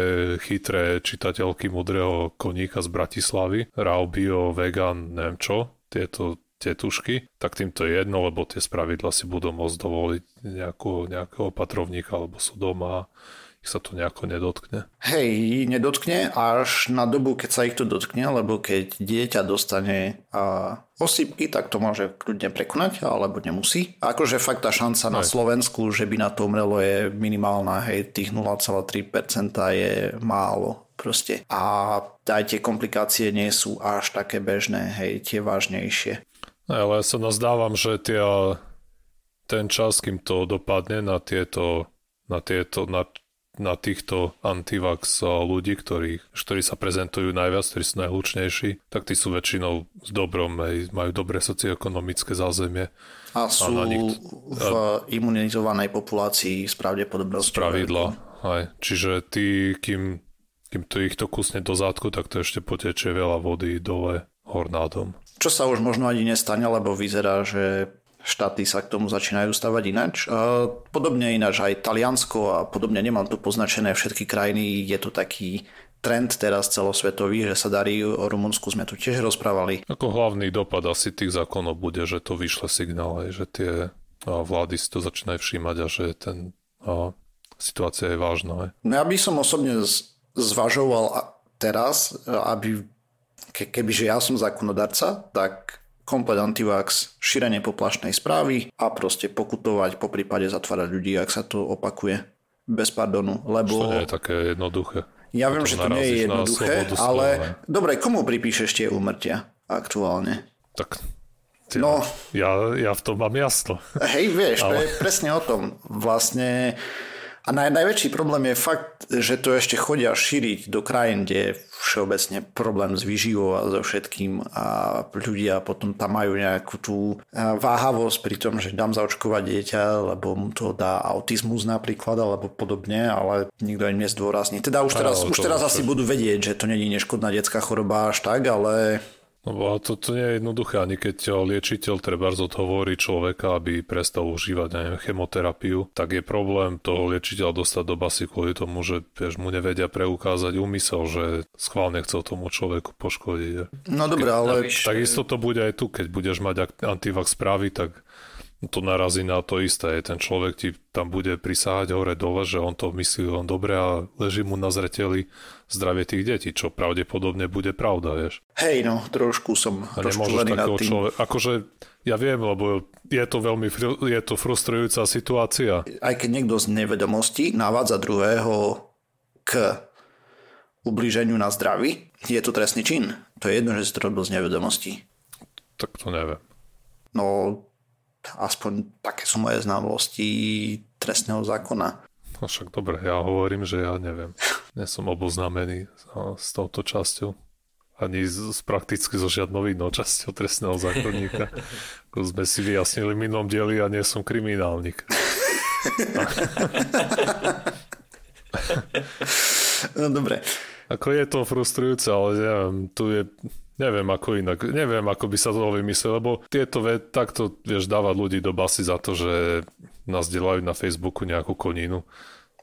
chytré čitateľky mudrého koníka z Bratislavy, Rau Bio, Vegan, neviem čo, tieto tetušky, tak tým to je jedno, lebo tie spravidla si budú môcť dovoliť nejakú, nejakého patrovníka, alebo sú doma sa to nejako nedotkne. Hej, nedotkne až na dobu, keď sa ich to dotkne, lebo keď dieťa dostane a, osýpky, tak to môže kľudne prekonať, alebo nemusí. A akože fakt tá šanca na Slovensku, že by na to umrelo je minimálna, hej, tých 0,3% je málo proste. A aj tie komplikácie nie sú až také bežné, hej, tie vážnejšie. Ale ja sa nazdávam, že tie, ten čas, kým to dopadne na tieto, na tieto, na na týchto antivax ľudí, ktorí, ktorí sa prezentujú najviac, ktorí sú najhlučnejší, tak tí sú väčšinou s dobrom, aj, majú dobré socioekonomické zázemie. A sú a nich, v imunizovanej populácii s pravdepodobnosťou. Spravidla, aj. Čiže tí, kým, kým to ich to kusne do zádku, tak to ešte potečie veľa vody dole hornádom. Čo sa už možno ani nestane, lebo vyzerá, že štáty sa k tomu začínajú stavať ináč. Podobne ináč aj Taliansko a podobne, nemám tu poznačené všetky krajiny, je to taký trend teraz celosvetový, že sa darí, o Rumunsku sme tu tiež rozprávali. Ako hlavný dopad asi tých zákonov bude, že to vyšle signál, že tie vlády si to začínajú všímať a že ten a, situácia je vážna. No ja by som osobne zvažoval teraz, aby kebyže ja som zákonodarca, tak komplet antivax, šírenie poplašnej správy a proste pokutovať, po prípade zatvárať ľudí, ak sa to opakuje bez pardonu, lebo... To nie je také jednoduché. Ja viem, že to nie je jednoduché, ale dobre, komu pripíšeš tie úmrtia aktuálne? Tak ja, no, ja, ja v tom mám jasno. Hej, vieš, ale... to je presne o tom. Vlastne a naj, najväčší problém je fakt, že to ešte chodia šíriť do krajín, kde je všeobecne problém s výživou a so všetkým a ľudia potom tam majú nejakú tú váhavosť pri tom, že dám zaočkovať dieťa, lebo mu to dá autizmus napríklad alebo podobne, ale nikto im nezdôrazní. Teda už teraz, už teraz asi budú vedieť, že to není neškodná detská choroba až tak, ale No a to, to nie je jednoduché, ani keď liečiteľ treba odhovorí človeka, aby prestal užívať neviem, chemoterapiu, tak je problém toho liečiteľa dostať do basy kvôli tomu, že vieš, mu nevedia preukázať úmysel, že schválne chcel tomu človeku poškodiť. No dobré, ale... Takisto to bude aj tu, keď budeš mať antivax správy, tak to narazí na to isté. Ten človek ti tam bude prisáhať hore dole, že on to myslí len dobre a leží mu na zreteli zdravie tých detí, čo pravdepodobne bude pravda, vieš. Hej, no, trošku som a nemôžeš takého človeka, akože ja viem, lebo je to veľmi je to frustrujúca situácia. Aj keď niekto z nevedomosti navádza druhého k ublíženiu na zdraví, je to trestný čin. To je jedno, že si to robil z nevedomosti. Tak to neviem. No, aspoň také sú moje znalosti trestného zákona. No však dobre, ja hovorím, že ja neviem. Nie som oboznámený s touto časťou. Ani z, z prakticky so žiadnou inou časťou trestného zákonníka. Ako sme si vyjasnili v minulom dieli, ja nie som kriminálnik. no dobre. Ako je to frustrujúce, ale neviem, tu je Neviem ako inak, neviem ako by sa to vymyslel, lebo tieto ve, takto vieš dávať ľudí do basy za to, že nás delajú na Facebooku nejakú koninu.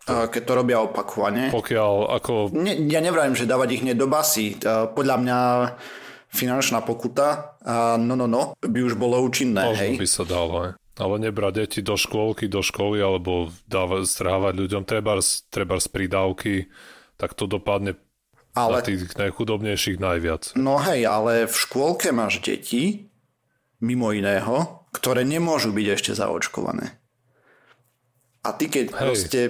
A keď to robia opakovane. Pokiaľ ako... Ne, ja nevrajím, že dávať ich hneď do basy. Podľa mňa finančná pokuta a no, no, no, by už bolo účinné. Možno hej. by sa dalo, hej. Ale nebrať deti do škôlky, do školy, alebo dávať, strávať ľuďom treba, treba z pridávky, tak to dopadne ale... Na tých najchudobnejších najviac. No hej, ale v škôlke máš deti, mimo iného, ktoré nemôžu byť ešte zaočkované. A ty keď hej. proste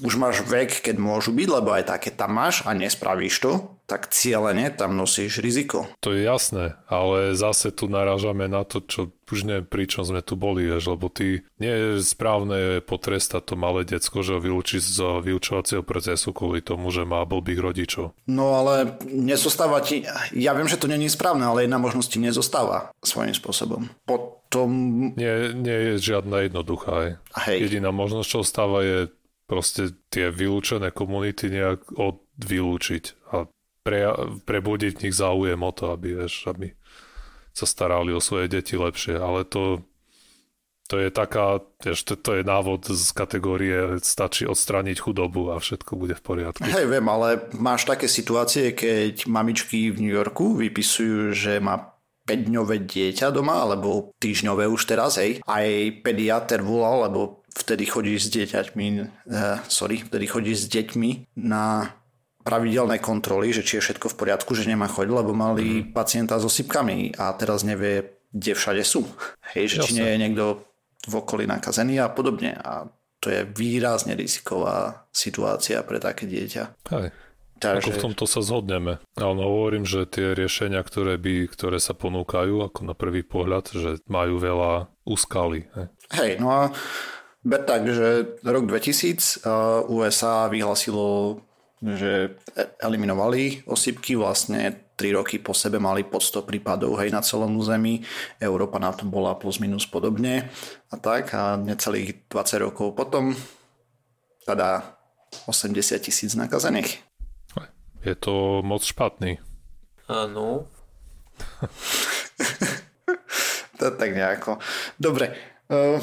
už máš vek, keď môžu byť, lebo aj také tam máš a nespravíš to, tak cieľene tam nosíš riziko. To je jasné, ale zase tu narážame na to, čo už neviem, pričom sme tu boli, vieš, lebo ty nie je správne potrestať to malé decko, že ho vylúčiť z vyučovacieho procesu kvôli tomu, že má blbých rodičov. No ale nezostáva ti, ja viem, že to není správne, ale jedna možnosť ti nezostáva svojím spôsobom. Potom... Nie, nie je žiadna jednoduchá. Hej. Jediná možnosť, čo ostáva je proste tie vylúčené komunity nejak odvylúčiť a pre, prebudiť v nich záujem o to, aby, vieš, aby sa starali o svoje deti lepšie, ale to, to je taká, vieš, to, to je návod z kategórie stačí odstrániť chudobu a všetko bude v poriadku. Hej, viem, ale máš také situácie, keď mamičky v New Yorku vypisujú, že má 5-dňové dieťa doma, alebo týždňové už teraz, hej. Aj pediater volal, lebo vtedy chodíš s dieťaťmi, uh, sorry, vtedy chodíš s deťmi na pravidelné kontroly, že či je všetko v poriadku, že nemá choď, lebo mali mm. pacienta so sypkami a teraz nevie, kde všade sú. Hej, že či nie je niekto v okolí nakazený a podobne. A to je výrazne riziková situácia pre také dieťa. Hej. Takže... Ako v tomto sa zhodneme. Ale no, hovorím, že tie riešenia, ktoré, by, ktoré sa ponúkajú, ako na prvý pohľad, že majú veľa úskalí. Hej, Hej no a ber tak, že rok 2000 USA vyhlasilo že eliminovali osýpky, vlastne 3 roky po sebe mali pod 100 prípadov hej, na celom území. Európa na tom bola plus minus podobne a tak a necelých 20 rokov potom teda 80 tisíc nakazených. Je to moc špatný. Áno. to tak nejako. Dobre. Uh,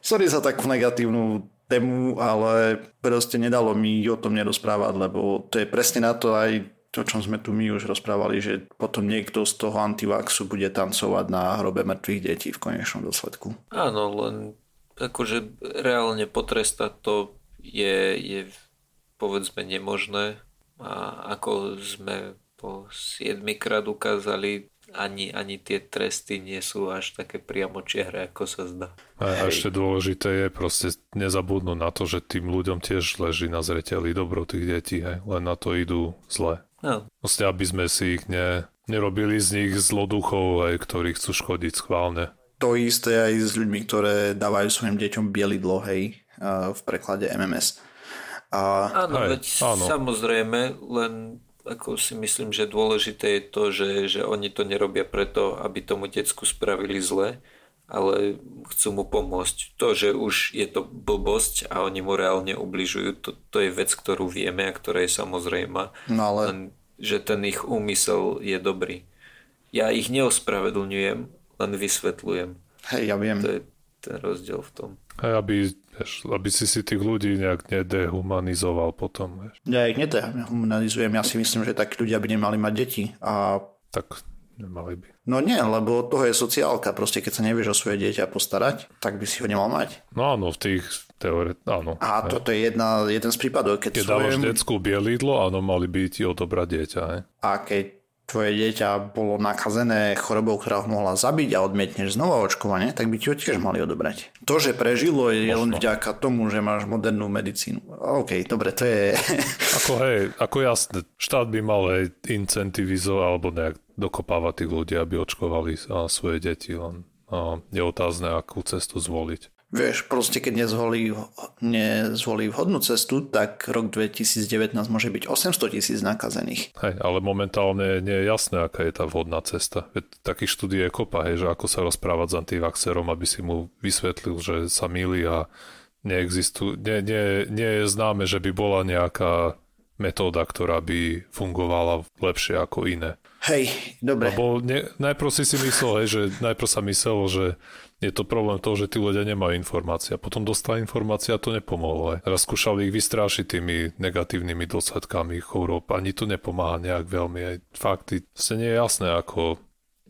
sorry za takú negatívnu tému, ale proste nedalo mi o tom nerozprávať, lebo to je presne na to aj to, čo sme tu my už rozprávali, že potom niekto z toho antivaxu bude tancovať na hrobe mŕtvych detí v konečnom dôsledku. Áno, len akože reálne potrestať to je, je povedzme nemožné a ako sme po 7 krát ukázali, ani, ani tie tresty nie sú až také priamočiare, ako sa zdá. A Hej. ešte dôležité je proste nezabudnúť na to, že tým ľuďom tiež leží na zreteli dobro tých detí, hej. len na to idú zle. No. Proste, aby sme si ich ne, nerobili z nich zloduchov, hej, ktorí chcú škodiť schválne. To isté aj s ľuďmi, ktoré dávajú svojim deťom bielidlo, hej, v preklade MMS. A... Áno, hej, veď áno. samozrejme, len ako si myslím, že dôležité je to, že, že oni to nerobia preto, aby tomu decku spravili zle, ale chcú mu pomôcť. To, že už je to blbosť a oni mu reálne ubližujú, to, to je vec, ktorú vieme a ktorá je samozrejma. No ale... Len, že ten ich úmysel je dobrý. Ja ich neospravedlňujem, len vysvetľujem. Hej, ja viem. To je ten rozdiel v tom. Aj aby, vieš, aby si si tých ľudí nejak nedehumanizoval potom. Vieš. Ja ich nedehumanizujem, ja si myslím, že takí ľudia by nemali mať deti. A... Tak nemali by. No nie, lebo toho je sociálka. Proste keď sa nevieš o svoje dieťa postarať, tak by si ho nemal mať. No áno, v tých teóre, áno. A toto je jedna, jeden z prípadov. Keď, keď svojem... dávaš detskú bielidlo, áno, mali by ti odobrať dieťa. He? A keď tvoje dieťa bolo nakazené chorobou, ktorá ho mohla zabiť a odmietneš znova očkovanie, tak by ti ho tiež mali odobrať. To, že prežilo, je Možno. len vďaka tomu, že máš modernú medicínu. OK, dobre, to je... Ako hej, ako jasné, štát by mal aj incentivizovať alebo nejak dokopávať tých ľudí, aby očkovali svoje deti, len je otázne, akú cestu zvoliť. Vieš, proste keď nezvolí, nezvolí vhodnú cestu, tak rok 2019 môže byť 800 tisíc nakazených. Hej, ale momentálne nie je jasné, aká je tá vhodná cesta. Veď takých štúdí je kopa, hej, že ako sa rozprávať s antivaxerom, aby si mu vysvetlil, že sa milí a neexistuje, nie, nie, nie je známe, že by bola nejaká metóda, ktorá by fungovala lepšie ako iné. Hej, dobre. Lebo ne, najprv si si myslel, hej, že najprv sa myslelo, že je to problém toho, že tí ľudia nemajú informácia. Potom dostala informácia a to nepomohlo. Aj. Raz skúšali ich vystrášiť tými negatívnymi dôsledkami chorób. Ani to nepomáha nejak veľmi. Aj fakty, ste nie je jasné, ako,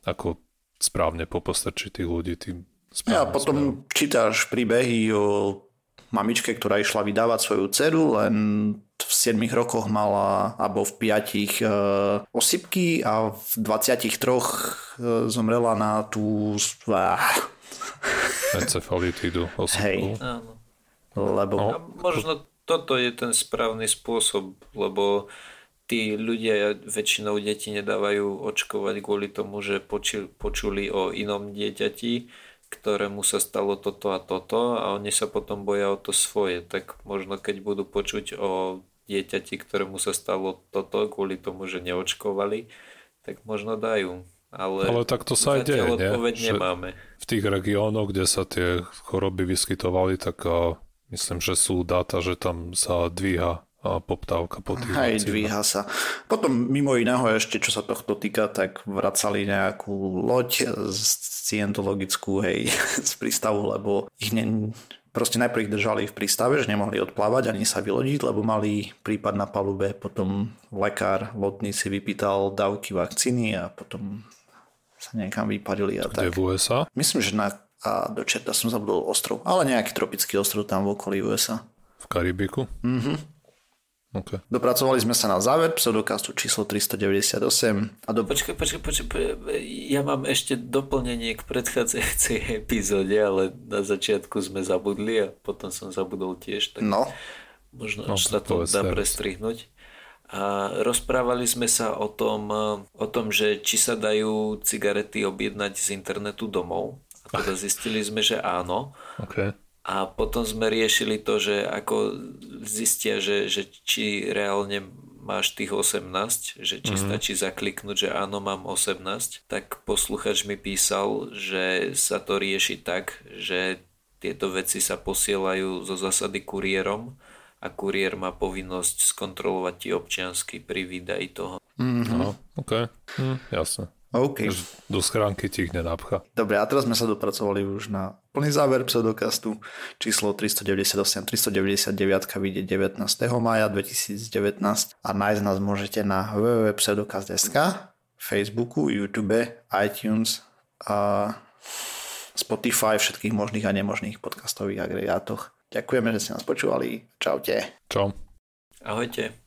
ako správne popostrčiť tých ľudí tým Ja potom smerom. čítaš príbehy o mamičke, ktorá išla vydávať svoju dceru, len v 7 rokoch mala, alebo v 5 e, osypky a v 23 e, zomrela na tú... Encefalitídu. Hej. Áno. Lebo... No. A možno toto je ten správny spôsob, lebo tí ľudia väčšinou deti nedávajú očkovať kvôli tomu, že počuli o inom dieťati, ktorému sa stalo toto a toto a oni sa potom boja o to svoje. Tak možno keď budú počuť o dieťati, ktorému sa stalo toto kvôli tomu, že neočkovali, tak možno dajú. Ale, ale tak to sa aj deje, nie? nemáme. V tých regiónoch, kde sa tie choroby vyskytovali, tak myslím, že sú dáta, že tam sa dvíha a poptávka po tých Hej, dvíha sa. Potom mimo iného ešte, čo sa tohto týka, tak vracali nejakú loď scientologickú, hej, z prístavu, lebo ich ne, proste najprv ich držali v prístave, že nemohli odplávať ani sa vylodiť, lebo mali prípad na palube, potom lekár lodný si vypýtal dávky vakcíny a potom niekam vypadili a Kde tak. v USA? Myslím, že na a do čerta som zabudol ostrov, ale nejaký tropický ostrov tam v okolí USA. V Karibiku? Mhm. Okay. Dopracovali sme sa na záver pseudokastu číslo 398. A do... Počkaj, počkaj, počkaj, ja mám ešte doplnenie k predchádzajúcej epizóde, ale na začiatku sme zabudli a potom som zabudol tiež, tak no. možno no, sa to dá prestrihnúť. A rozprávali sme sa o tom, o tom, že či sa dajú cigarety objednať z internetu domov. A teda zistili sme, že áno. Okay. A potom sme riešili to, že ako zistia, že, že či reálne máš tých 18, že či mm-hmm. stačí zakliknúť, že áno, mám 18, tak posluchač mi písal, že sa to rieši tak, že tieto veci sa posielajú zo zásady kuriérom a kuriér má povinnosť skontrolovať ti občiansky pri výdaji toho. Mm-hmm. No, OK, hm, jasne. OK. Do schránky ti ich nenapcha. Dobre, a teraz sme sa dopracovali už na plný záver pseudokastu. Číslo 398, 399 vyjde 19. maja 2019 a nájsť nás môžete na www.pseudokast.sk Facebooku, YouTube, iTunes a Spotify, všetkých možných a nemožných podcastových agregátoch. Ďakujeme, že ste nás počúvali. Čaute. Čau. Ahojte.